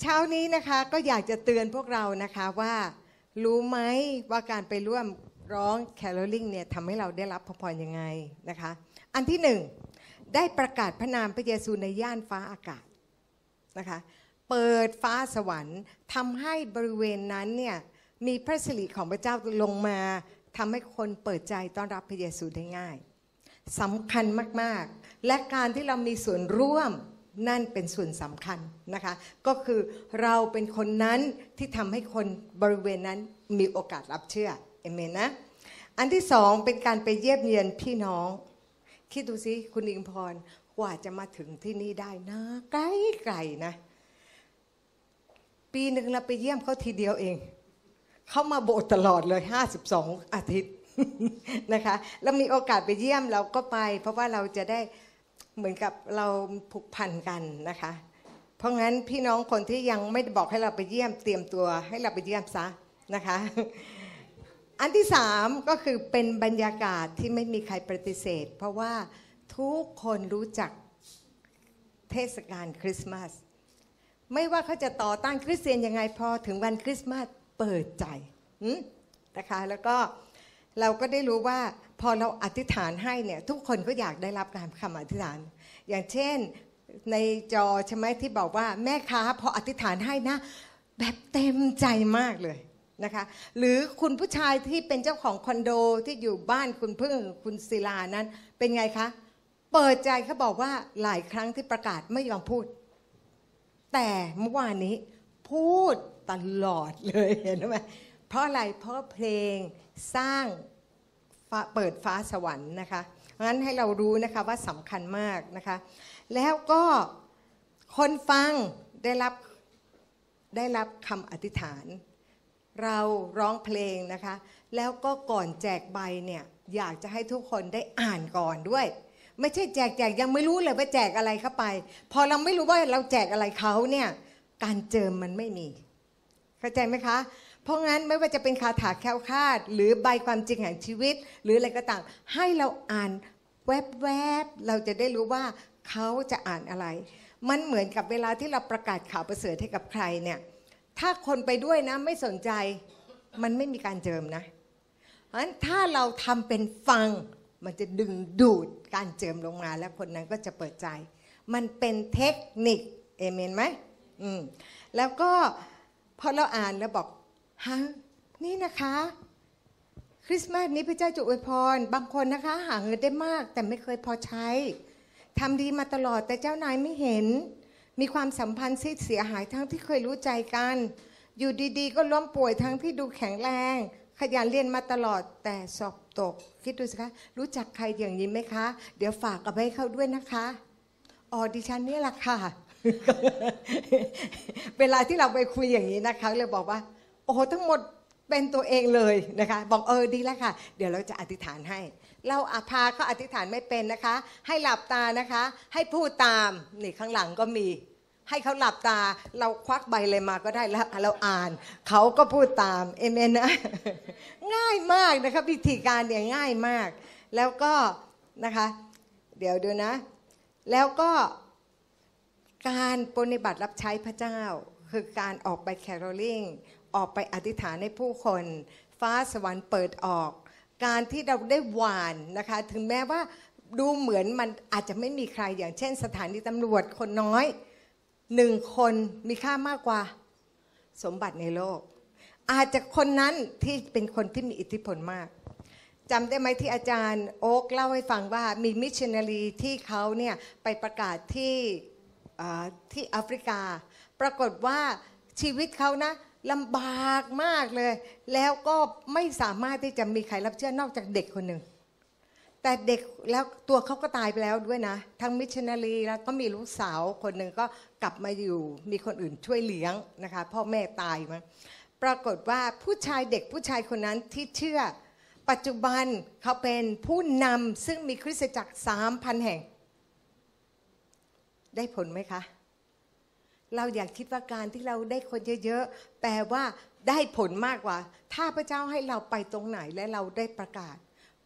เช้านี้นะคะก็อยากจะเตือนพวกเรานะคะว่า รู้ไหมว่าการไปร่วมร้องแคโรลิงเนี่ยทำให้เราได้รับพระพรยังไงนะคะ อันที่หนึ่งได้ประกาศพระนามพระเยซูในย่านฟ้าอากาศนะคะเปิดฟ้าสวรรค์ทำให้บริเวณนั้นเนี่ยมีพระสิริของพระเจ้าลงมาทำให้คนเปิดใจต้อนรับพระเยซูได้ง่ายสำคัญมาก ๆ และการที่เรามีส่วนร่วม นั่นเป็นส่วนสำคัญนะคะ ก็คือเราเป็นคนนั้นที่ทำให้คนบริเวณนั้นมีโอกาสรับเชื่อเอเมนนะอันที่สองเป็นการไปเยี่ยมเยียนพี่น้อง คิดดูสิคุณอิงพรกว่าจะมาถึงที่นี่ได้นะไกลไกลๆนะ ปีหนึ่งเราไปเยี่ยมเขาทีเดียวเอง เขามาโบสถ์ตลอดเลย 52 อาทิตย์นะคะ แล้วมีโอกาสไปเยี่ยมเราก็ไป เพราะว่าเราจะได้ เหมือนกับเราผูกพันกันนะคะ เพราะงั้นพี่น้องคนที่ยังไม่ได้บอกให้เราไปเยี่ยมเตรียมตัวให้เราไปเยี่ยมซะนะคะ อันที่สามก็คือเป็นบรรยากาศที่ไม่มีใครปฏิเสธ เพราะว่าทุกคนรู้จักเทศกาลคริสต์มาสไม่ว่าเขาจะต่อต้านคริสเตียนยังไงพอถึงวันคริสต์มาสเปิดใจนะคะแล้วก็ เราก็ได้รู้ว่าพอเราอธิษฐานให้เนี่ยทุกคนก็อยากได้รับการคำอธิษฐาน อย่างเช่นในจอใช่ไหมที่บอกว่าแม่ค้าพออธิษฐานให้นะ แบบเต็มใจมากเลยนะคะหรือคุณผู้ชายที่เป็นเจ้าของคอนโดที่อยู่บ้านคุณพึ่งคุณศิลานั้น เป็นไงคะ เปิดใจเขาบอกว่าหลายครั้งที่ประกาศไม่ยอมพูด แต่เมื่อวานนี้พูดตลอดเลยเห็นไหมเพราะอะไรเพราะเพลง สร้างเปิดฟ้าสวรรค์นะคะเพราะฉะนั้นให้เรารู้นะคะว่าสำคัญมากนะคะ แล้วก็คนฟังได้รับได้รับคำอธิษฐาน เราร้องเพลงนะคะ แล้วก็ก่อนแจกใบเนี่ยอยากจะให้ทุกคนได้อ่านก่อนด้วย ไม่ใช่แจกแจกยังไม่รู้เลยว่าแจกอะไรเข้าไป พอเราไม่รู้ว่าเราแจกอะไรเขาเนี่ยการเจิมมันไม่มี เข้าใจไหมคะ เพราะงั้นไม่ว่าจะเป็นคาถาแคล้วคลาด หรือใบความจริงแห่งชีวิต หรืออะไรก็ตาม ให้เราอ่านแวบๆเราจะได้รู้ว่าเขาจะอ่านอะไร มันเหมือนกับเวลาที่เราประกาศข่าวประเสริฐให้กับใครเนี่ยถ้าคนไปด้วยนะไม่สนใจมันไม่มีการเจิมนะเพราะฉะนั้นถ้าเราทำเป็นฟังมันจะดึงดูดการเจิมลงมา แล้วคนนั้นก็จะเปิดใจ มันเป็นเทคนิคเอเมนไหมอืมแล้วก็พอเราอ่านแล้วบอก ฮะนี่นะคะ คริสต์มาสนี้พระเจ้าจะอวยพร บางคนนะคะ หาเงินได้มาก แต่ไม่เคยพอใช้ทำดีมาตลอดแต่เจ้านายไม่เห็น มีความสัมพันธ์ที่เสียหายทั้งที่เคยรู้ใจกัน อยู่ดีๆ ก็ล้มป่วยทั้งที่ดูแข็งแรง ขยันเรียนมาตลอดแต่สอบตก คิดดูสิคะ รู้จักใครอย่างนี้ไหมคะ เดี๋ยวฝากกับให้เขาด้วยนะคะอ๋อดิฉันนี่แหละค่ะ เวลาที่เราไปคุยอย่างนี้นะคะเลยบอกว่า โอ้โหทั้งหมดเป็นตัวเองเลยนะคะบอกเออดีแล้วค่ะ เดี๋ยวเราจะอธิษฐานให้ เราอาพาเขาอธิษฐานไม่เป็นนะคะ ให้หลับตานะคะ ให้พูดตามนี่ข้างหลังก็มี ให้เขาหลับตา เราควักใบเลยมาก็ได้แล้วเราอ่าน เขาก็พูดตามเอเมนนะง่ายมากนะคะวิธีการเนี่ยง่ายมาก แล้วก็นะคะ เดี๋ยวดูนะ แล้วก็การปฏิบัติรับใช้พระเจ้า คือการออกไปแคโรลิง ออกไปอธิษฐานให้ผู้คน ฟ้าสวรรค์เปิดออก การที่เราได้หวานนะคะ ถึงแม้ว่าดูเหมือนมันอาจจะไม่มีใครอย่างเช่น สถานีตำรวจคนน้อยหนึ่งคนมีค่ามากกว่าสมบัติในโลก อาจจะคนนั้นที่เป็นคนที่มีอิทธิพลมากจำได้ไหมที่อาจารย์โอ๊กเล่าให้ฟังว่ามีมิชชันนารีที่เขาเนี่ยไปประกาศที่ที่แอฟริกา ปรากฏว่าชีวิตเขานะ ลำบากมากเลย แล้วก็ไม่สามารถที่จะมีใครรับเชื่อนอกจากเด็กคนหนึ่ง แต่เด็กแล้วตัวเขาก็ตายไปแล้วด้วยนะ ทั้งมิชชันนารีแล้วก็มีลูกสาวคนหนึ่งก็กลับมาอยู่ มีคนอื่นช่วยเลี้ยงนะคะ พ่อแม่ตายมาปรากฏว่าผู้ชายเด็กผู้ชายคนนั้นที่เชื่อ ปัจจุบันเขาเป็นผู้นำซึ่งมีคริสตจักรสามพันแห่ง ได้ผลไหมคะ เราอยากคิดว่าการที่เราได้คนเยอะๆแปลว่าได้ผลมากกว่า ถ้าพระเจ้าให้เราไปตรงไหนและเราได้ประกาศ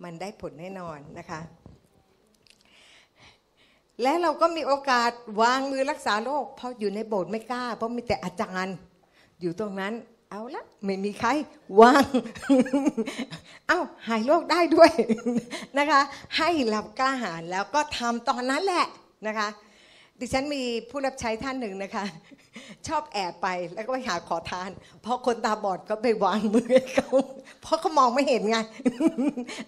มันได้ผลแน่นอนนะคะ และเราก็มีโอกาสวางมือรักษาโรคเพราะอยู่ในโบสถ์ไม่กล้า เพราะมีแต่อาจารย์อยู่ตรงนั้นเอาละไม่มีใครวาง เอ้าหายโรคได้ด้วยนะคะ ให้เรากล้าหาญแล้วก็ทำตอนนั้นแหละนะคะ ดิฉันมีผู้รับใช้ท่านหนึ่งนะคะ ชอบแอบไปแล้วก็ไปหาขอทาน เพราะคนตาบอดก็ไปวางมือให้เขาเพราะเขามองไม่เห็นไง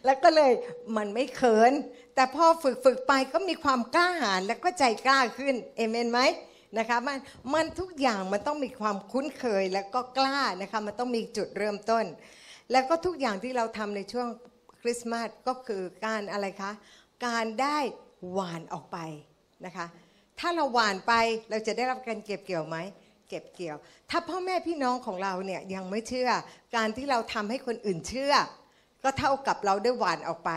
แล้วก็เลยมันไม่เขิน แต่พอฝึกฝึกไปก็มีความกล้าหาญแล้วก็ใจกล้าขึ้นเอเมนไหมนะคะมันมันทุกอย่างมันต้องมีความคุ้นเคยแล้วก็กล้านะคะมันต้องมีจุดเริ่มต้น แล้วก็ทุกอย่างที่เราทำในช่วงคริสต์มาสก็คือการอะไรคะ การได้หวานออกไปนะคะ ถ้าเราหวานไปเราจะได้รับการเก็บเกี่ยวไหมเก็บเกี่ยว ถ้าพ่อแม่พี่น้องของเราเนี่ยยังไม่เชื่อ การที่เราทำให้คนอื่นเชื่อ ก็เท่ากับเราได้หวานออกไป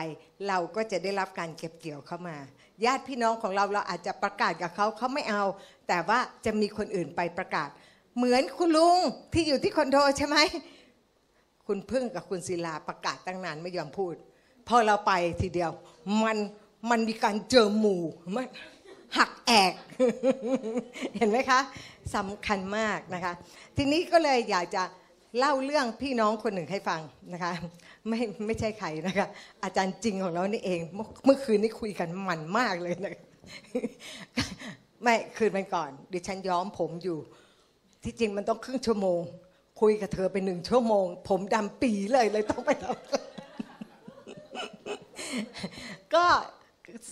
เราก็จะได้รับการเก็บเกี่ยวเข้ามา ญาติพี่น้องของเราเราอาจจะประกาศกับเขาเขาไม่เอา แต่ว่าจะมีคนอื่นไปประกาศ เหมือนคุณลุงที่อยู่ที่คอนโดใช่ไหมคุณพึ่งกับคุณศิลาประกาศตั้งนานไม่ยอมพูด พอเราไปทีเดียว มันมันมีการเจอหมู่มัน หักแอก เห็นไหมคะสำคัญมากนะคะ ทีนี้ก็เลยอยากจะเล่าเรื่องพี่น้องคนหนึ่งให้ฟังนะคะไม่ไม่ใช่ใครนะคะ อาจารย์จริงของเรานี่เอง เมื่อคืนนี้คุยกันมันมากเลยนะไม่คืนมันก่อน ดิฉันย้อมผมอยู่ ที่จริงมันต้องครึ่งชั่วโมง คุยกับเธอไปหนึ่งชั่วโมง ผมดำปีเลยเลยต้องไปทำก็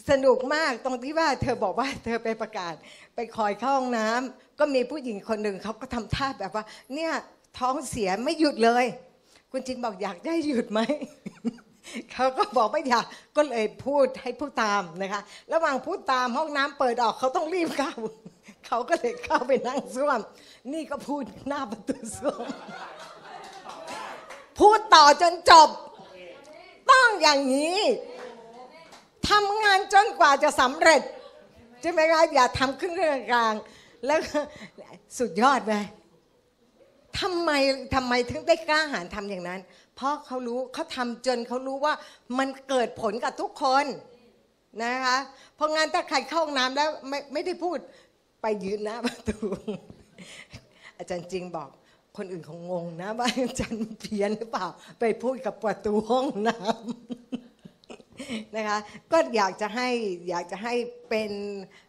สนุกมากตรงที่ว่าเธอบอกว่าเธอไปประกาศ ไปคอยเข้าห้องน้ำก็มีผู้หญิงคนหนึ่งเขาก็ทำท่าแบบว่า เนี่ยท้องเสียไม่หยุดเลย คุณจินบอกอยากได้หยุดไหมเขาก็บอกไม่อยากก็เลยพูดให้ผู้ตามนะคะ ระหว่างพูดตามห้องน้ำเปิดออกเขาต้องรีบเข้าเขาก็เลยเข้าไปนั่งซ่วม นี่ก็พูดหน้าประตูซ่วมพูดต่อจนจบ ต้องอย่างนี้ ทำงานจนกว่าจะสำเร็จใช่ไหมคะอย่าทำครึ่งกลาง แล้วสุดยอดไหมทำไมทำไมถึงได้กล้าหาญทำอย่างนั้น เพราะเขารู้เขาทำจนเขารู้ว่ามันเกิดผลกับทุกคนนะคะเพราะงานถ้าใครเข้าห้องน้ำแล้วไม่ไม่ได้พูดไปยืนหน้าประตูอาจารย์จริงบอกคนอื่นคงงงนะว่าอาจารย์เพี้ยนหรือเปล่า ไปพูดกับประตูห้องน้ำ นะคะก็อยากจะให้อยากจะให้เป็น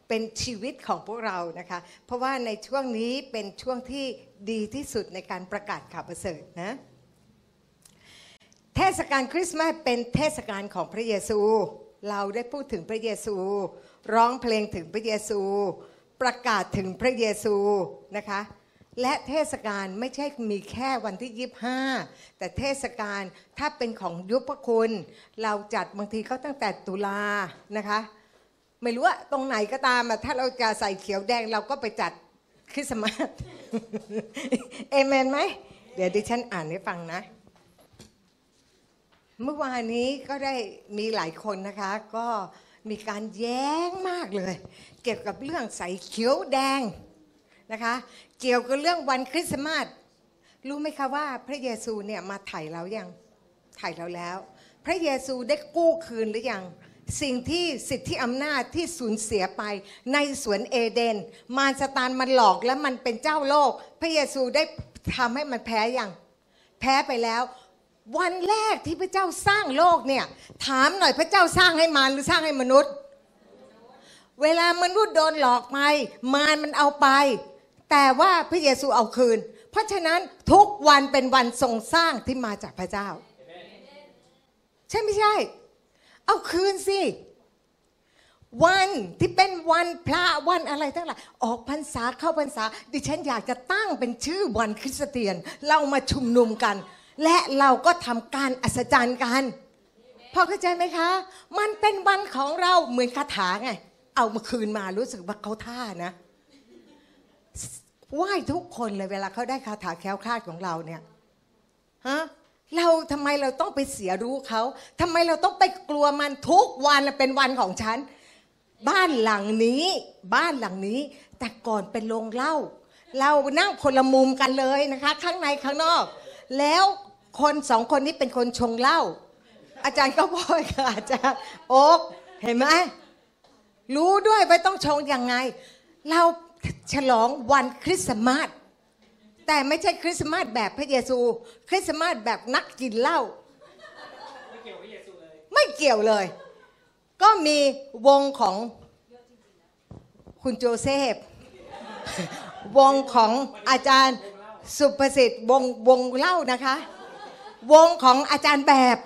เป็นชีวิตของพวกเรานะคะ เพราะว่าในช่วงนี้เป็นช่วงที่ดีที่สุดในการประกาศข่าวประเสริฐนะเทศกาลคริสต์มาสเป็นเทศกาลของพระเยซู เราได้พูดถึงพระเยซู ร้องเพลงถึงพระเยซู ประกาศถึงพระเยซูนะคะ และเทศกาลไม่ใช่มีแค่วันที่25แต่เทศกาลถ้าเป็นของยุพคุณ เราจัดบางทีก็ตั้งแต่ตุลานะคะ ไม่รู้ว่าตรงไหนก็ตามถ้าเราจะใส่เขียวแดงเราก็ไปจัดคริสต์มาสเอเมนไหม เดี๋ยวดิฉันอ่านให้ฟังนะ เมื่อวานนี้ก็ได้มีหลายคนนะคะ ก็มีการแย้งมากเลย เกี่ยวกับเรื่องใส่เขียวแดง นะคะ เกี่ยวกับเรื่องวันคริสต์มาสรู้ไหมคะว่าพระเยซูเนี่ยมาไถ่เรายังไถ่เราแล้ว พระเยซูได้กู้คืนหรือยังสิ่งที่สิทธิอำนาจที่สูญเสียไปในสวนเอเดน มารสตานมันหลอกและมันเป็นเจ้าโลก พระเยซูได้ทำให้มันแพ้อยังแพ้ไปแล้ว วันแรกที่พระเจ้าสร้างโลกเนี่ย ถามหน่อยพระเจ้าสร้างให้มารหรือสร้างให้มนุษย์ เวลามนุษย์โดนหลอกไป มารมันเอาไป แต่ว่าพระเยซูเอาคืน เพราะฉะนั้นทุกวันเป็นวันทรงสร้างที่มาจากพระเจ้า ใช่ไม่ใช่ เอาคืนสิ วันที่เป็นวันพระวันอะไรทั้งหลายออกพรรษาเข้าพรรษา ดิฉันอยากจะตั้งเป็นชื่อวันคริสเตียน เรามาชุมนุมกัน และเราก็ทำการอัศจรรย์กันพอเข้าใจไหมคะ มันเป็นวันของเราเหมือนคาถาไง เอามาคืนมารู้สึกว่าเขาท่านะ ไหว้ทุกคนเลยเวลาเขาได้คาถาแคล้วคลาดของเราเนี่ยฮะเราทำไมเราต้องไปเสียรู้เขาทำไมเราต้องไปกลัวมันทุกวันเป็นวันของฉัน บ้านหลังนี้ บ้านหลังนี้ แต่ก่อนเป็นโรงเหล้าเรานั่งคนละมุมกันเลยนะคะ ข้างในข้างนอก แล้วคนสองคนนี้เป็นคนชงเหล้าอาจารย์ก็พ่อยกับอาจารย์โอ๊กเห็นไหมรู้ด้วยว่าต้องชงยังไง เรา ฉลองวันคริสต์มาสแต่ไม่ใช่คริสต์มาสแบบพระเยซู คริสต์มาสแบบนักกินเหล้าไม่เกี่ยวพระเยซูเลยไม่เกี่ยวเลย ก็มีวงของคุณโจเซฟวงของอาจารย์สุประสิทธิ์วงวงเล่านะคะ วงของอาจารย์แบบ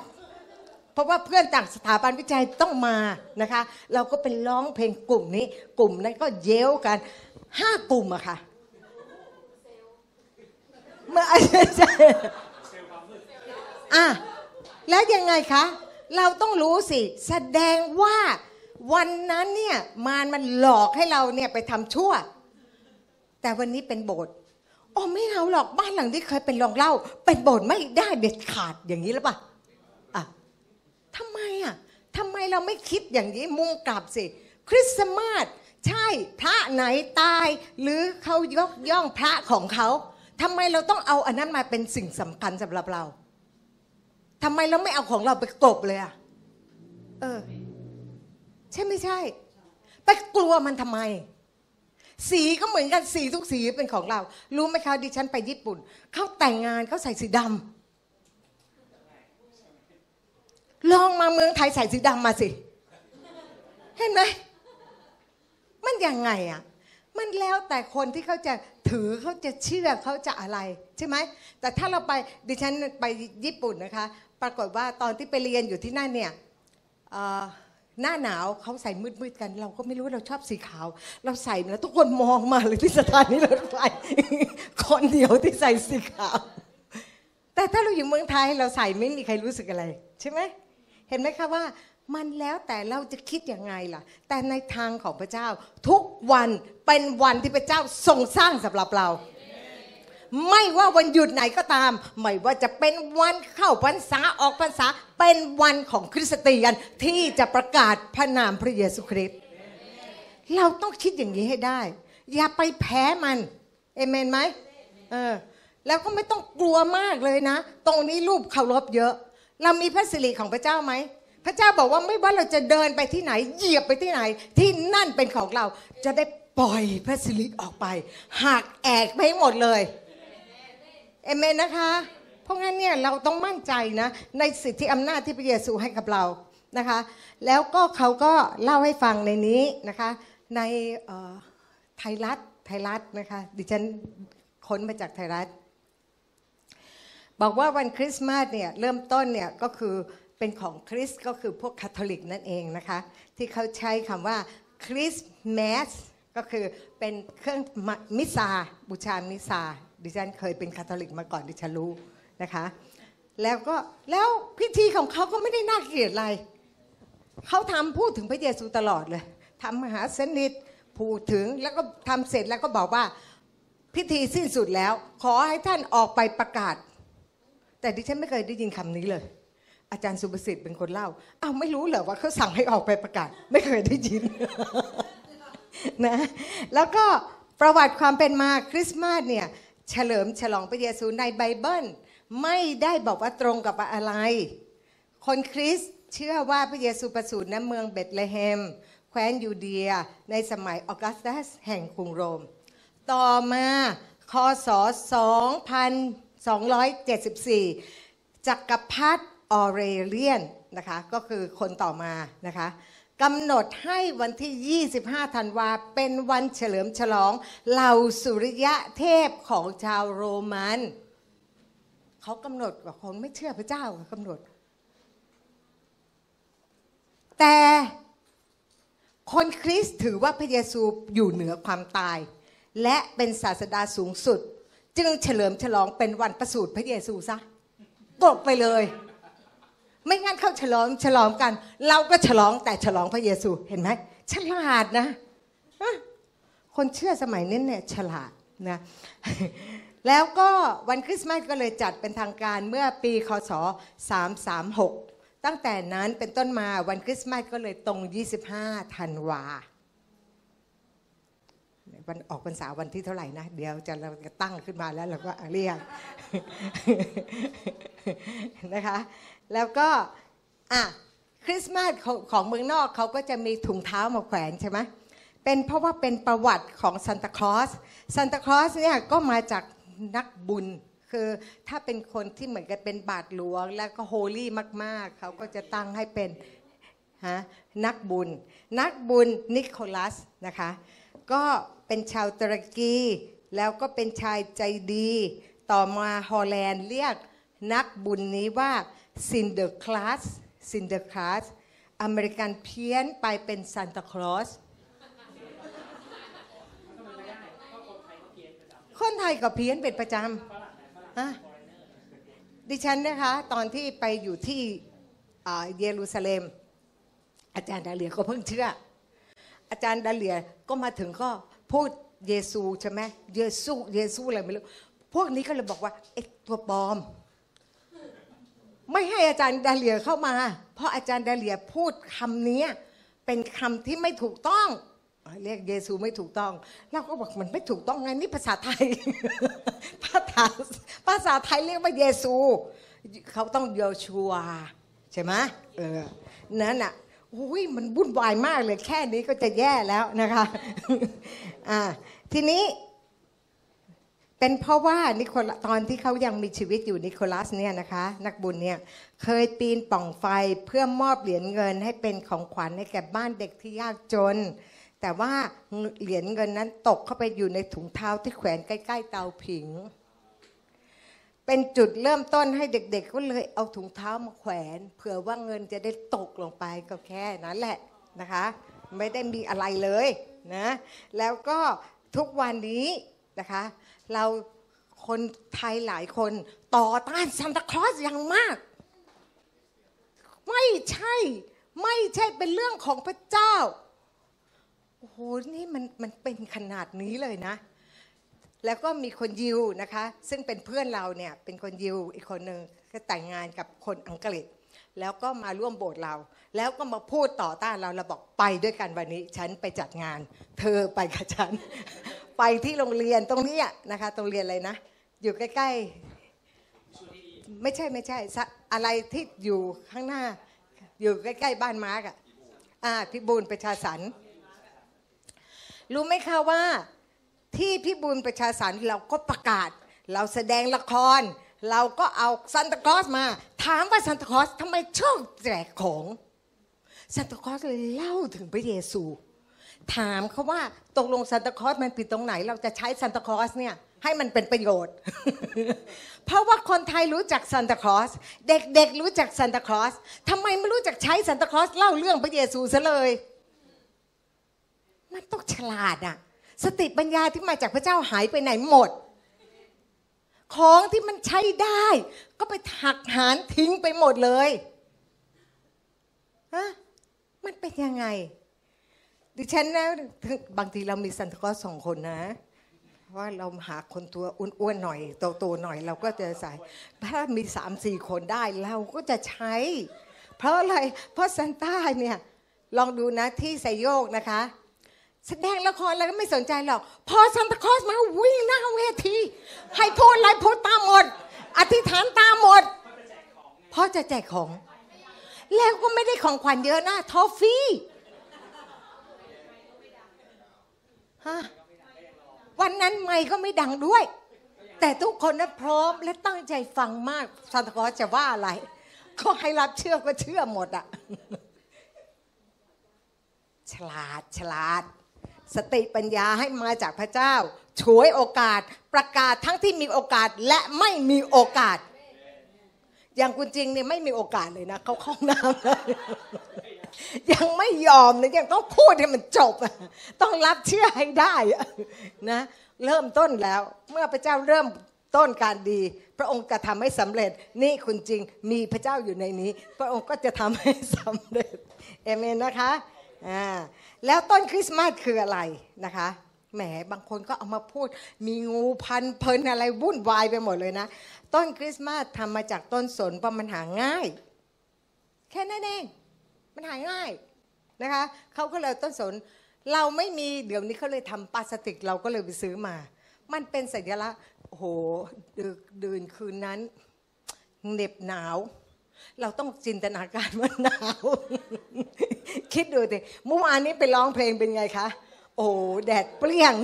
เพราะว่าเพื่อนจากสถาบันวิจัยต้องมานะคะ เราก็เป็นร้องเพลงกลุ่มนี้ กลุ่มนั้นก็เย้วกัน ห้ากลุ่มอะค่ะเมื่ออะแล้วยังไงคะ เราต้องรู้สิ แสดงว่าวันนั้นเนี่ยมารมันหลอกให้เราเนี่ยไปทำชั่ว แต่วันนี้เป็นโบสถ์โอ้ไม่เอาหรอกบ้านหลังที่เคยเป็นรองเหล้าเป็นโบสถ์ไม่ได้เด็ดขาดอย่างนี้หรือเปล่าอะทำไมอะทำไมเราไม่คิดอย่างนี้มุ่งกลับสิ คริสต์มาส ใช่พระไหนตาย หรือเขายกย่องพระของเขาทำไมเราต้องเอาอันนั้นมาเป็นสิ่งสำคัญสำหรับเราทำไมเราไม่เอาของเราไปกลบเลยอะเออ ใช่ไม่ใช่ ไปกลัวมันทำไม สีก็เหมือนกันสีทุกสีเป็นของเรา รู้ไหมคะดิฉันไปญี่ปุ่นเขาแต่งงานเขาใส่สีดำลองมาเมืองไทยใส่สีดำมาสิ เห็นไหม มันยังไงอะมันแล้วแต่คนที่เขาจะถือเขาจะเชื่อเขาจะอะไรใช่ไหมแต่ถ้าเราไปดิฉันไปญี่ปุ่นนะคะ ปรากฏว่าตอนที่ไปเรียนอยู่ที่นั่นเนี่ยหน้าหนาวเขาใส่มืดๆกัน เราก็ไม่รู้ว่าเราชอบสีขาว เราใส่แล้วทุกคนมองมาเลยที่สถานีรถไฟคนเดียวที่ใส่สีขาว แต่ถ้าเราอยู่เมืองไทยเราใส่ไม่มีใครรู้สึกอะไร ใช่ไหมเห็นไหมคะว่า มันแล้วแต่เราจะคิดยังไงล่ะ แต่ในทางของพระเจ้า ทุกวันเป็นวันที่พระเจ้าทรงสร้างสำหรับเรา ไม่ว่าวันหยุดไหนก็ตาม ไม่ว่าจะเป็นวันเข้าพรรษาออกพรรษาเป็นวันของคริสเตียนที่จะประกาศพระนามพระเยซูคริสต์เราต้องคิดอย่างนี้ให้ได้ อย่าไปแพ้มันเอเมนไหมเออแล้วก็ไม่ต้องกลัวมากเลยนะ ตรงนี้รูปเคารพเยอะ เรามีพระสิริของพระเจ้าไหม พระเจ้าบอกว่าไม่ว่าเราจะเดินไปที่ไหน เหยียบไปที่ไหน ที่นั่นเป็นของเรา จะได้ปล่อยพระสิริออกไปหักแอกไปหมดเลยเอเมนนะคะ เพราะงั้นเนี่ยเราต้องมั่นใจนะ ในสิทธิอำนาจที่พระเยซูให้กับเรานะคะ แล้วก็เขาก็เล่าให้ฟังในนี้นะคะ ในไทยรัฐไทยรัฐนะคะ ดิฉันค้นมาจากไทยรัฐ บอกว่าวันคริสต์มาสเนี่ยเริ่มต้นเนี่ยก็คือ เป็นของคริสต์ก็คือพวกคาทอลิกนั่นเองนะคะ ที่เขาใช้คำว่าคริสต์มาสก็คือเป็นเครื่องมิสซาบูชามิสซาดิฉันเคยเป็นคาทอลิกมาก่อนดิฉันรู้นะคะ แล้วก็แล้วพิธีของเขาก็ไม่ได้น่าเกลียดอะไรเขาทำพูดถึงพระเยซูตลอดเลยทำมหาสนิทพูดถึงแล้วก็ทำเสร็จแล้วก็บอกว่าพิธีสิ้นสุดแล้ว ขอให้ท่านออกไปประกาศ แต่ดิฉันไม่เคยได้ยินคำนี้เลย อาจารย์สุประสิทธิ์เป็นคนเล่าอ้าวไม่รู้เหรอว่าเขาสั่งให้ออกไปประกาศ ไม่เคยได้ยินนะแล้วก็ประวัติความเป็นมาคริสต์มาสเนี่ยเฉลิมฉลองพระเยซูในไบเบิล ไม่ได้บอกว่าตรงกับอะไร คนคริสต์เชื่อว่าพระเยซูประสูติณเมืองเบธเลเฮม แคว้นยูเดีย ในสมัยออกัสตัสแห่งกรุงโรม ต่อมาคศ 2274 จักรพรรดิ ออเรเลียนนะคะก็คือคนต่อมานะคะกำหนดให้วันที่ 25 ธันวาเป็นวันเฉลิมฉลองเหล่าสุริยะเทพของชาวโรมัน เขากำหนดว่าคนไม่เชื่อพระเจ้ากำหนด แต่คนคริสต์ถือว่าพระเยซูอยู่เหนือความตาย และเป็นศาสดาสูงสุด จึงเฉลิมฉลองเป็นวันประสูติพระเยซูซะกบไปเลย ไม่งั้นเขาฉลองฉลองกัน เราก็ฉลองแต่ฉลองพระเยซูเห็นไหมฉลาดนะ คนเชื่อสมัยนี้เนี่ยฉลาดนะแล้วก็วันคริสต์มาสก็เลยจัดเป็นทางการเมื่อปีคศ 336 ตั้งแต่นั้นเป็นต้นมาวันคริสต์มาสก็เลยตรง 25 ธันวา วันออกพรรษาวันที่เท่าไหร่นะ เดี๋ยวจะเราจะตั้งขึ้นมาแล้วเราก็เรียกนะคะ แล้วก็อะคริสต์มาสของเมืองนอกเขาก็จะมีถุงเท้ามาแขวนใช่ไหมเป็นเพราะว่าเป็นประวัติของซานตาคลอสซานตาคลอสเนี่ยก็มาจากนักบุญคือถ้าเป็นคนที่เหมือนกับเป็นบาทหลวง แล้วก็ holy มากๆ เขาก็จะตั้งให้เป็นฮะนักบุญ นักบุญนิโคลัสนะคะ ก็ เป็นชาวตุรกี แล้วก็เป็นชายใจดี ต่อมาฮอลแลนด์เรียกนักบุญนี้ว่าซินเดอร์คลาสซินเดอร์คลาสอเมริกันเพี้ยนไปเป็นซานตาคลอสคนไทยก็เพี้ยนเป็นประจำฮะดิฉันนะคะ ตอนที่ไปอยู่ที่เยรูซาเล็ม อาจารย์ดาเลียก็เพิ่งเชื่อ อาจารย์ดาเลียก็มาถึงก็ พูดเยซูใช่ไหมเยซูเยซูอะไรไม่รู้พวกนี้ก็เลยบอกว่าไอ้ตัวปลอม ไม่ให้อาจารย์ดาเลียเข้ามา เพราะอาจารย์ดาเลียพูดคำนี้เป็นคำที่ไม่ถูกต้องเรียกเยซูไม่ถูกต้องเราก็บอกมันไม่ถูกต้องไงนี่ภาษาไทย ภาษาภาษาไทยเรียกว่าเยซู เขาต้องโยชัวใช่ไหมเออนั่นอะ อ้ยมันวุ่นวายมากเลยแค่นี้ก็จะแย่แล้วนะคะอ่าทีนี้ เป็นเพราะว่านิโคลตอนที่เขายังมีชีวิตอยู่นิโคลัสเนี่ยนะคะ นักบุญเนี่ยเคยปีนป่องไฟเพื่อมอบเหรียญเงินให้เป็นของขวัญให้แก่บ้านเด็กที่ยากจน แต่ว่าเหรียญเงินนั้นตกเข้าไปอยู่ในถุงเท้าที่แขวนใกล้ ๆ เตาผิง เป็นจุดเริ่มต้นให้เด็ก ๆ ก็เลยเอาถุงเท้ามาแขวน เผื่อว่าเงินจะได้ตกลงไปก็แค่นั้นแหละนะคะ ไม่ได้มีอะไรเลยนะแล้วก็ทุกวันนี้นะคะ เราคนไทยหลายคนต่อต้านซานตาคลอสอย่างมาก ไม่ใช่ไม่ใช่เป็นเรื่องของพระเจ้าโอ้โหนี่มันมันเป็นขนาดนี้เลยนะ แล้วก็มีคนยิวนะคะ ซึ่งเป็นเพื่อนเราเนี่ยเป็นคนยิวอีกคนหนึ่งก็แต่งงานกับคนอังกฤษ แล้วก็มาร่วมโบสถ์เรา แล้วก็มาพูดต่อต้านเราเราบอกไปด้วยกันวันนี้ ฉันไปจัดงาน เธอไปกับฉัน ไปที่โรงเรียนตรงนี้นะคะตรงเรียนอะไรนะ อยู่ใกล้ๆ ไม่ใช่ไม่ใช่ อะไรที่อยู่ข้างหน้า อยู่ใกล้ๆบ้านมาร์กอะอ่าพิบูลประชาสรรรู้ไหมคะว่า ที่พิบูลประชาสรรค์เราก็ประกาศ เราแสดงละคร เราก็เอาซันตาคลอสมา ถามว่าซันตาคลอสทำไมชอบแจกของซันตาคลอสเลยเล่าถึงพระเยซู ถามเขาว่าตกลงซันตาคลอสมันผิดตรงไหน เราจะใช้ซันตาคลอสเนี่ยให้มันเป็นประโยชน์ เพราะว่าคนไทยรู้จักซันตาคลอส เด็กๆรู้จักซันตาคลอสทำไมไม่รู้จักใช้ซันตาคลอสเล่าเรื่องพระเยซูซะเลย มันต้องฉลาดอะ สติปัญญาที่มาจากพระเจ้าหายไปไหนหมด ของที่มันใช้ได้ ก็ไปหักหานทิ้งไปหมดเลยฮะมันเป็นยังไง ดิฉันนะบางทีเรามีซันตาคลอสสองคนนะว่าเราหาคนตัวอ้วนๆหน่อยโตๆหน่อย เราก็จะใส่ถ้ามีสามสี่คนได้เราก็จะใช้ เพราะอะไรเพราะซันต้าเนี่ยลองดูนะที่ไซโยกนะคะ แสดงละครอะไรก็ไม่สนใจหรอก พอซันตาคลอสมาวิ่งหน้าเวที ให้พูดอะไรพูดตามหมด อธิษฐานตามหมดเพราะจะแจกของ แล้วก็ไม่ได้ของขวัญเยอะนะทอฟฟี่ฮะวันนั้นไม่ก็ไม่ดังด้วย แต่ทุกคนนั้นพร้อมและตั้งใจฟังมากซานตาคลอสจะว่าอะไร ก็ให้รับเชื่อก็เชื่อหมดอะฉลาดฉลาด สติปัญญาให้มาจากพระเจ้าฉวยโอกาสประกาศทั้งที่มีโอกาสและไม่มีโอกาส อย่างคุณจริงเนี่ยไม่มีโอกาสเลยนะเขาเข้าห้องน้ำเลยยังไม่ยอมนะยังต้องพูดให้มันจบอะต้องรับเชื่อให้ได้อะนะเริ่มต้นแล้วเมื่อพระเจ้าเริ่มต้นการดี พระองค์จะทำให้สำเร็จ นี่คุณจริงมีพระเจ้าอยู่ในนี้ พระองค์ก็จะทำให้สำเร็จเอเมนนะคะ อ่าแล้วต้นคริสต์มาสคืออะไรนะคะแหมบางคนก็เอามาพูด มีงูพันเพลินอะไรวุ่นวายไปหมดเลยนะ ต้นคริสต์มาสทำมาจากต้นสนเพราะมันหาง่าย แค่นั้นเองมันหาง่ายนะคะเขาก็เลยต้นสนเราไม่มีเดี๋ยวนี้เขาเลยทำพลาสติกเราก็เลยไปซื้อมา มันเป็นสัญลักษณ์โอ้โหดึกดื่นคืนนั้นเหน็บหนาว เราต้องจินตนาการว่าหนาว คิดดูสิเมื่อวานนี้ไปร้องเพลงเป็นไงคะ โอ้แดดเปรี้ยง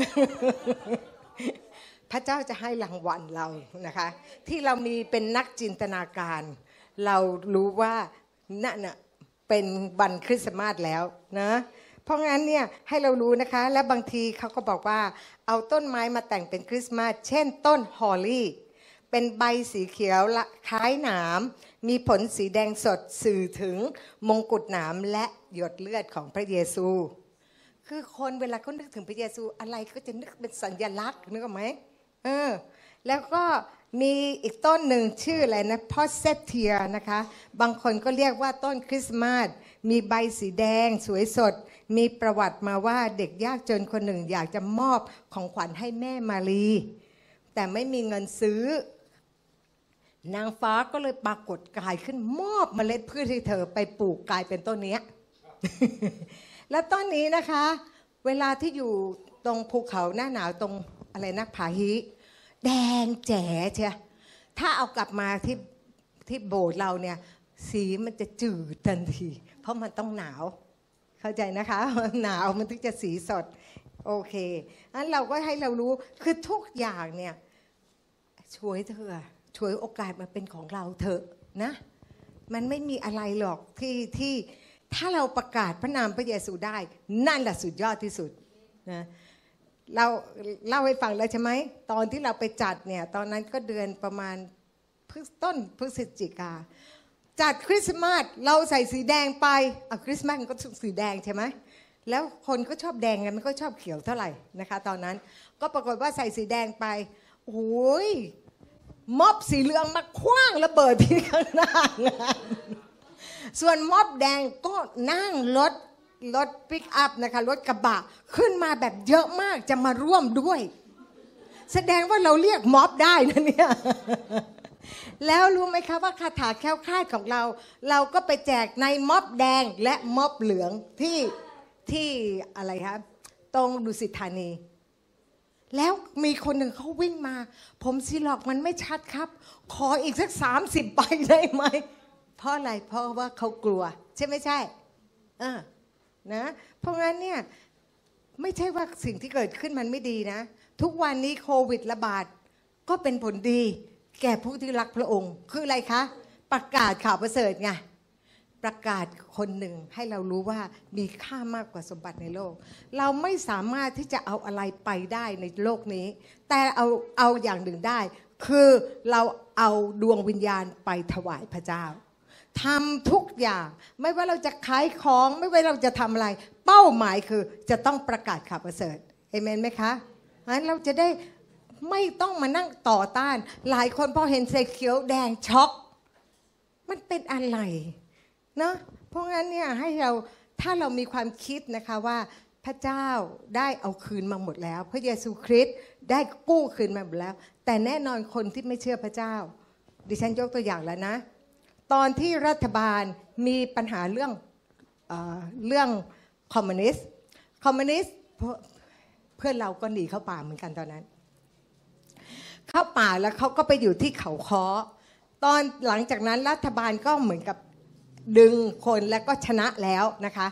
พระเจ้าจะให้รางวัลเรานะคะ ที่เรามีเป็นนักจินตนาการ เรารู้ว่านั่นเป็นวันคริสต์มาสแล้วนะเพราะงั้นเนี่ยให้เรารู้นะคะ และบางทีเขาก็บอกว่า เอาต้นไม้มาแต่งเป็นคริสต์มาสเช่นต้นฮอลลี่ เป็นใบสีเขียวคล้ายหนาม มีผลสีแดงสดสื่อถึงมงกุฎหนามและหยดเลือดของพระเยซู คือคนเวลาเขานึกถึงพระเยซูอะไรก็จะนึกเป็นสัญลักษณ์นึกออกไหมเออแล้วก็มีอีกต้นหนึ่งชื่ออะไรนะพอเซเทียนะคะ บางคนก็เรียกว่าต้นคริสต์มาสมีใบสีแดงสวยสด มีประวัติมาว่าเด็กยากจนคนหนึ่งอยากจะมอบของขวัญให้แม่มารีแต่ไม่มีเงินซื้อ นางฟ้าก็เลยปรากฏกายขึ้นมอบเมล็ดพืชให้เธอไปปลูกกลายเป็นต้นนี้แล้วต้นนี้นะคะ เวลาที่อยู่ตรงภูเขาหน้าหนาวตรงอะไรนะผาฮิแดงแจ๋เชียถ้าเอากลับมาที่ที่โบสถ์เราเนี่ย สีมันจะจืดทันที เพราะมันต้องหนาว เข้าใจนะคะ หนาวมันถึงจะสีสด โอเคอันเราก็ให้เรารู้คือทุกอย่างเนี่ยช่วยเธอ ช่วยโอกาสมาเป็นของเราเถอะนะ มันไม่มีอะไรหรอกที่ที่ถ้าเราประกาศพระนามพระเยซูได้ นั่นแหละสุดยอดที่สุดนะเราเล่าให้ฟังแล้วใช่ไหมตอนที่เราไปจัดเนี่ยตอนนั้นก็เดือนประมาณต้นพฤศจิกา จัดคริสต์มาสเราใส่สีแดงไปอะคริสต์มาสมันก็สีแดงใช่ไหมแล้วคนก็ชอบแดงไงมันก็ชอบเขียวเท่าไหร่นะคะ ตอนนั้นก็ปรากฏว่าใส่สีแดงไปโอ้ย ม็อบสีเหลืองมาคว้างระเบิดที่ข้างหน้างานส่วนม็อบแดงก็นั่งรถรถปิกอัพนะคะรถกระบะขึ้นมาแบบเยอะมากจะมาร่วมด้วย แสดงว่าเราเรียกม็อบได้นะเนี่ยแล้วรู้ไหมคะว่าคาถาแค้วคลาดของเรา เราก็ไปแจกในม็อบแดงและม็อบเหลืองที่ที่อะไรครับตรงดุสิตธานี แล้วมีคนหนึ่งเขาวิ่งมา ผมซีหลอกมันไม่ชัดครับ ขออีกสักสามสิบใบได้ไหม เพราะอะไร เพราะว่าเขากลัว ใช่ไม่ใช่เออนะ เพราะงั้นเนี่ยไม่ใช่ว่าสิ่งที่เกิดขึ้นมันไม่ดีนะ ทุกวันนี้โควิดระบาด ก็เป็นผลดี แก่ผู้ที่รักพระองค์ คืออะไรคะ ประกาศข่าวประเสริฐไง ประกาศคนหนึ่งให้เรารู้ว่ามีค่ามากกว่าสมบัติในโลก เราไม่สามารถที่จะเอาอะไรไปได้ในโลกนี้ แต่เอาเอาอย่างหนึ่งได้ คือเราเอาดวงวิญญาณไปถวายพระเจ้าทำทุกอย่างไม่ว่าเราจะขายของไม่ว่าเราจะทำอะไร เป้าหมายคือจะต้องประกาศข่าวประเสริฐเอเมนไหมคะงั้นเราจะได้ไม่ต้องมานั่งต่อต้าน หลายคนพอเห็นเสเขียวแดงช็อก มันเป็นอะไร เนาะเพราะงั้นเนี่ยให้เราถ้าเรามีความคิดนะคะว่าพระเจ้าได้เอาคืนมาหมดแล้ว พระเยซูคริสต์ได้กู้คืนมาหมดแล้ว แต่แน่นอนคนที่ไม่เชื่อพระเจ้า ดิฉันยกตัวอย่างแล้วนะ ตอนที่รัฐบาลมีปัญหาเรื่องเอเรื่องคอมมิวนิสต์คอมมิวนิสต์เพื่อนเราก็หนีเข้าป่าเหมือนกันตอนนั้น เข้าป่าแล้วเขาก็ไปอยู่ที่เขาค้อตอนหลังจากนั้นรัฐบาลก็เหมือนกับ ดึงคนแล้วก็ชนะแล้วนะคะ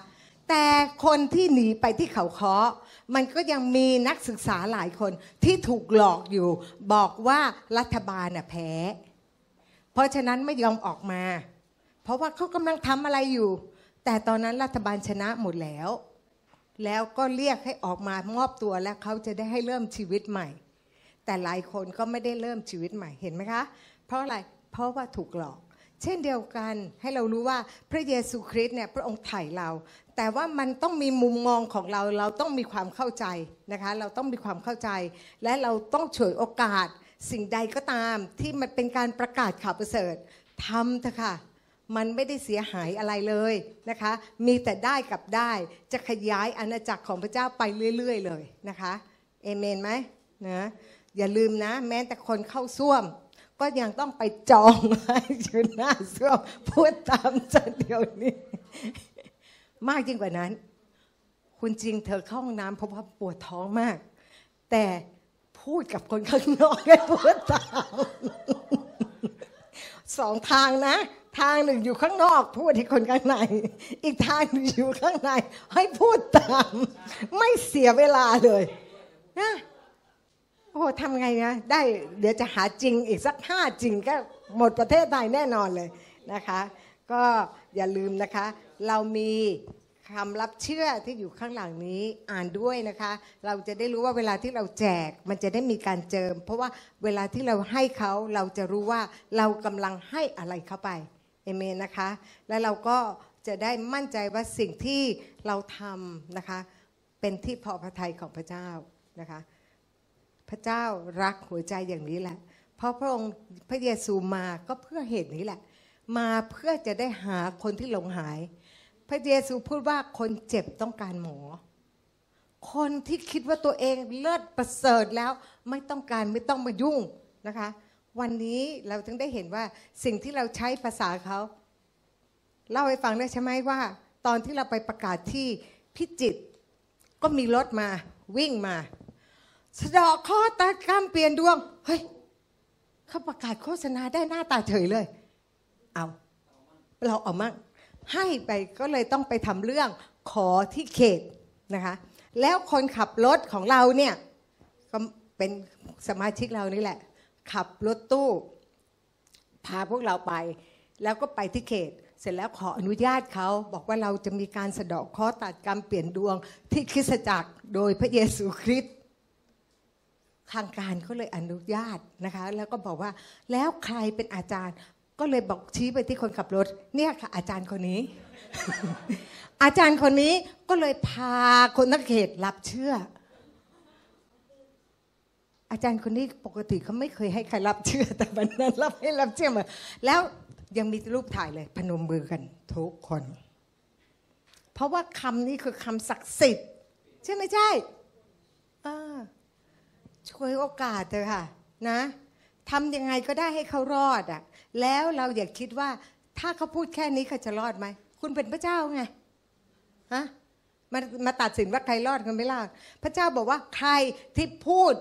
แต่คนที่หนีไปที่เขาค้อมันก็ยังมีนักศึกษาหลายคนที่ถูกหลอกอยู่ บอกว่ารัฐบาลน่ะแพ้ เพราะฉะนั้นไม่ยอมออกมา เพราะว่าเขากำลังทำอะไรอยู่ แต่ตอนนั้นรัฐบาลชนะหมดแล้ว แล้วก็เรียกให้ออกมามอบตัวแล้วเขาจะได้ให้เริ่มชีวิตใหม่ แต่หลายคนก็ไม่ได้เริ่มชีวิตใหม่เห็นไหมคะ เพราะอะไรเพราะว่าถูกหลอก เช่นเดียวกันให้เรารู้ว่าพระเยซูคริสต์เนี่ยพระองค์ไถ่เรา แต่ว่ามันต้องมีมุมมองของเราเราต้องมีความเข้าใจนะคะ เราต้องมีความเข้าใจ และเราต้องฉวยโอกาสสิ่งใดก็ตามที่มันเป็นการประกาศข่าวประเสริฐทำเถอะค่ะมันไม่ได้เสียหายอะไรเลยนะคะ มีแต่ได้กับได้จะขยายอาณาจักรของพระเจ้าไปเรื่อย ๆ เลยนะคะเอเมนไหมนะอย่าลืมนะ แม้แต่คนเข้าส้วม ก็ยังต้องไปจองไว้อยู่หน้าส้วมพูดตามจะเดียวนี้ มากยิ่งกว่านั้น คุณจริงเธอเข้าห้องน้ำเพราะว่าปวดท้องมาก แต่พูดกับคนข้างนอกให้ปวดตามสองทางนะ ทางหนึ่งอยู่ข้างนอก พูดให้คนข้างใน อีกทางหนึ่งอยู่ข้างใน ให้พูดตาม ไม่เสียเวลาเลยนะ โอ้โหทำไงนะได้เดี๋ยวจะหาจริงอีกสักห้าจริงก็หมดประเทศไทยแน่นอนเลยนะคะ ก็อย่าลืมนะคะ เรามีคำรับเชื่อที่อยู่ข้างหลังนี้อ่านด้วยนะคะ เราจะได้รู้ว่าเวลาที่เราแจกมันจะได้มีการเจิม เพราะว่าเวลาที่เราให้เขาเราจะรู้ว่าเรากำลังให้อะไรเข้าไปเอเมนนะคะ แล้วเราก็จะได้มั่นใจว่าสิ่งที่เราทำนะคะ เป็นที่พอพระทัยของพระเจ้านะคะ ระเจ้ารักหัวใจอย่างนี้แหละ เพราะพระองค์พระเยซูมาก็เพื่อเหตุนี้แหละ มาเพื่อจะได้หาคนที่หลงหาย พระเยซูพูดว่าคนเจ็บต้องการหมอ คนที่คิดว่าตัวเองเลิศประเสริฐแล้วไม่ต้องการไม่ต้องมายุ่งนะคะ วันนี้เราถึงได้เห็นว่าสิ่งที่เราใช้ภาษาเขาเล่าให้ฟังได้ใช่ไหมว่า ตอนที่เราไปประกาศที่พิจิตก็มีรถมาวิ่งมา สะเดาะข้อตัดกล้ามเปลี่ยนดวง เฮ้ยเขาประกาศโฆษณาได้หน้าตาเฉยเลย เอาเราเอามั่งให้ไปก็เลยต้องไปทำเรื่องขอที่เขตนะคะ แล้วคนขับรถของเราเนี่ยก็เป็นสมาชิกเรานี่แหละ ขับรถตู้ พาพวกเราไป แล้วก็ไปที่เขต เสร็จแล้วขออนุญาตเขาบอกว่าเราจะมีการสะเดาะเคราะห์ตัดกรรมเปลี่ยนดวงที่คริสตจักรโดยพระเยซูคริสต์ ทางการก็เลยอนุญาตนะคะ แล้วก็บอกว่าแล้วใครเป็นอาจารย์ก็เลยบอกชี้ไปที่คนขับรถ เนี่ยค่ะ อาจารย์คนนี้ อาจารย์คนนี้ก็เลยพาคนทั้งเขตรับเชื่อ อาจารย์คนนี้ปกติเขาไม่เคยให้ใครรับเชื่อ แต่วันนั้นรับให้รับเชื่อมาแล้วยังมีรูปถ่ายเลย พนมมือกันทุกคน เพราะว่าคำนี้คือคำศักดิ์สิทธิ์ ใช่ไหมใช่อ่า ช่วยโอกาสเถอะค่ะนะทำยังไงก็ได้ให้เขารอดอะ แล้วเราอย่าคิดว่า ถ้าเขาพูดแค่นี้เขาจะรอดไหม คุณเป็นพระเจ้าไงฮะมามาตัดสินว่าใครรอดกันไม่รอดพระเจ้าบอกว่าใครที่พูด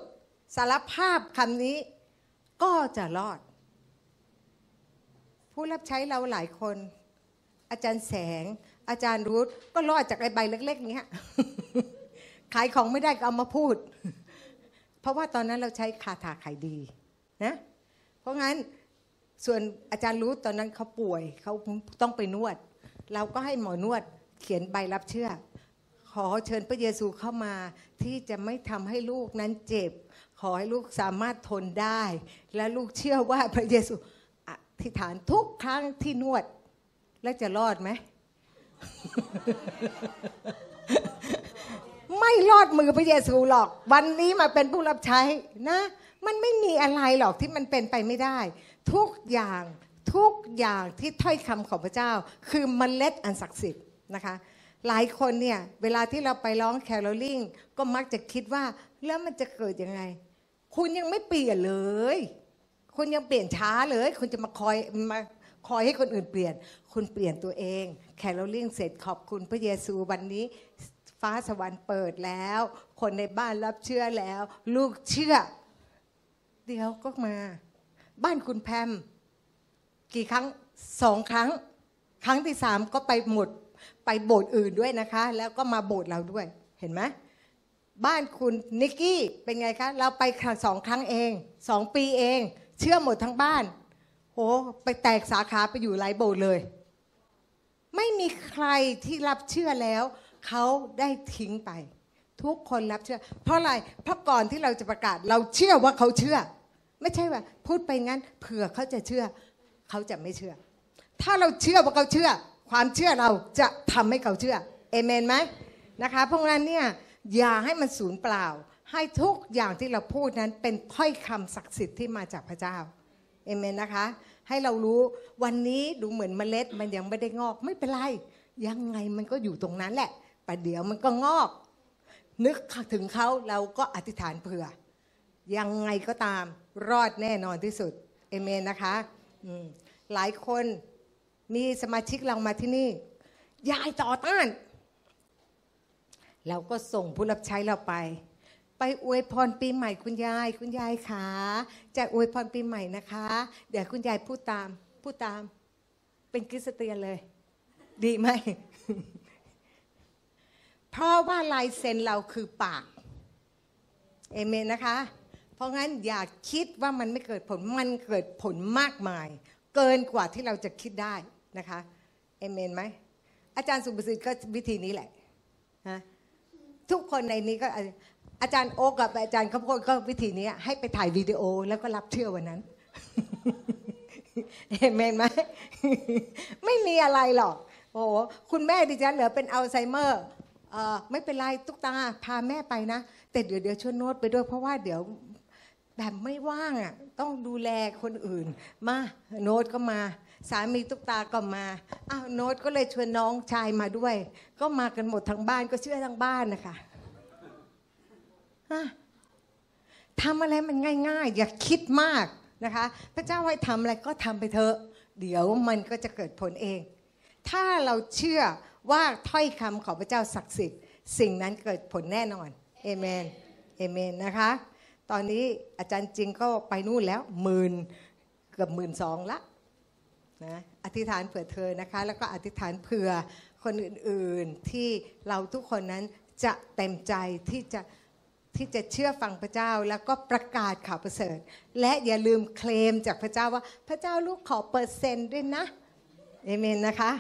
สารภาพคำนี้ ก็จะรอด ผู้รับใช้เราหลายคน อาจารย์แสง อาจารย์รุธก็รอดจากไอ้ใบเล็ก ๆ เนี้ยขายของไม่ได้ก็เอามาพูด เพราะว่าตอนนั้นเราใช้คาถาขายดีนะเพราะงั้นส่วนอาจารย์รู้ตอนนั้นเขาป่วยเขาต้องไปนวด เราก็ให้หมอนวดเขียนใบรับเชื่อ ขอเชิญพระเยซูเข้ามาที่จะไม่ทำให้ลูกนั้นเจ็บ ขอให้ลูกสามารถทนได้ และลูกเชื่อว่าพระเยซูอธิษฐานทุกครั้งที่นวด แล้วจะรอดไหม ไม่รอดมือพระเยซูหรอก วันนี้มาเป็นผู้รับใช้นะ มันไม่มีอะไรหรอกที่มันเป็นไปไม่ได้ ทุกอย่างทุกอย่างที่ถ้อยคำของพระเจ้า คือมเมล็ดอันศักดิ์สิทธิ์นะคะหลายคนเนี่ยเวลาที่เราไปร้องแคโรลลิงก็มักจะคิดว่าแล้วมันจะเกิดยังไง คุณยังไม่เปลี่ยนเลย คุณยังเปลี่ยนช้าเลย คุณจะมาคอยมาคอยให้คนอื่นเปลี่ยน คุณเปลี่ยนตัวเอง แคโรลลิงเสร็จขอบคุณพระเยซูวันนี้ ฟ้าสวรรค์เปิดแล้ว คนในบ้านรับเชื่อแล้ว ลูกเชื่อ เดี๋ยวก็มา บ้านคุณแพม กี่ครั้งสองครั้ง ครั้งที่สามก็ไปหมด ไปโบสถ์อื่นด้วยนะคะ แล้วก็มาโบสถ์เราด้วยเห็นไหมบ้านคุณนิกกี้เป็นไงคะเราไปครั้งสองครั้งเองสองปีเอง เชื่อหมดทั้งบ้านโหไปแตกสาขาไปอยู่หลายโบสถ์เลย ไม่มีใครที่รับเชื่อแล้ว เขาได้ทิ้งไป ทุกคนรับเชื่อ เพราะอะไรเพราะก่อนที่เราจะประกาศ เราเชื่อว่าเขาเชื่อ ไม่ใช่ว่า พูดไปงั้นเผื่อเขาจะเชื่อ เขาจะไม่เชื่อ ถ้าเราเชื่อว่าเขาเชื่อ ความเชื่อเราจะทำให้เขาเชื่อเอเมนไหมนะคะเพราะงั้นเนี่ยอย่าให้มันสูญเปล่า ให้ทุกอย่างที่เราพูดนั้นเป็นถ้อยคำศักดิ์สิทธิ์ที่มาจากพระเจ้าเอเมนนะคะ ให้เรารู้วันนี้ดูเหมือนเมล็ดมันยังไม่ได้งอกไม่เป็นไรยังไงมันก็อยู่ตรงนั้นแหละ ประเดี๋ยวมันก็งอก นึกถึงเขาเราก็อธิษฐานเผื่อ ยังไงก็ตามรอดแน่นอนที่สุด เอเมนนะคะหลายคนมีสมาชิกเรามาที่นี่ ยายต่อต้าน เราก็ส่งผู้รับใช้เราไป ไปอวยพรปีใหม่คุณยาย คุณยายขาจะอวยพรปีใหม่นะคะ เดี๋ยวคุณยายพูดตาม พูดตาม เป็นคริสเตียนเลย ดีไหม เพราะว่าลายเซ็นเราคือปาก เอเมนนะคะ เพราะงั้นอย่าคิดว่ามันไม่เกิดผล มันเกิดผลมากมาย เกินกว่าที่เราจะคิดได้นะคะ เอเมนไหม อาจารย์สุภสิทธิ์ก็วิธีนี้แหละนะทุกคนในนี้ก็อาจารย์โอ๊กกับอาจารย์ข้าวโพดก็วิธีนี้ให้ไปถ่ายวิดีโอแล้วก็รับเชื่อวันนั้นเอเมนไหมไม่มีอะไรหรอก โอ้โหคุณแม่ดิฉันเหลือเป็นอัลไซเมอร์ เออไม่เป็นไรตุ๊กตาพาแม่ไปนะ แต่เดี๋ยวเดี๋ยวชวนโน้ตไปด้วยเพราะว่าเดี๋ยวแบบไม่ว่างอะต้องดูแลคนอื่น มาโน้ตก็มา สามีตุ๊กตาก็มาอ้าวโน้ตก็เลยชวนน้องชายมาด้วย ก็มากันหมดทั้งบ้านก็เชื่อทั้งบ้านนะคะฮะทำอะไรมันง่าย ๆ อย่าคิดมากนะคะ พระเจ้าให้ทำอะไรก็ทำไปเถอะ เดี๋ยวมันก็จะเกิดผลเอง ถ้าเราเชื่อ ว่าถ้อยคำของพระเจ้าศักดิ์สิทธิ์ สิ่งนั้นเกิดผลแน่นอนเอเมนเอเมนนะคะ ตอนนี้อาจารย์จริงก็ไปนู่นแล้วหมื่นเกือบหมื่นสองละนะอธิษฐานเผื่อเธอนะคะ แล้วก็อธิษฐานเผื่อคนอื่นๆที่เราทุกคนนั้นจะเต็มใจที่จะที่จะเชื่อฟังพระเจ้าแล้วก็ประกาศข่าวประเสริฐ และอย่าลืมเคลมจากพระเจ้าว่าพระเจ้าลูกขอเปอร์เซ็นต์ด้วยนะเอเมนนะคะ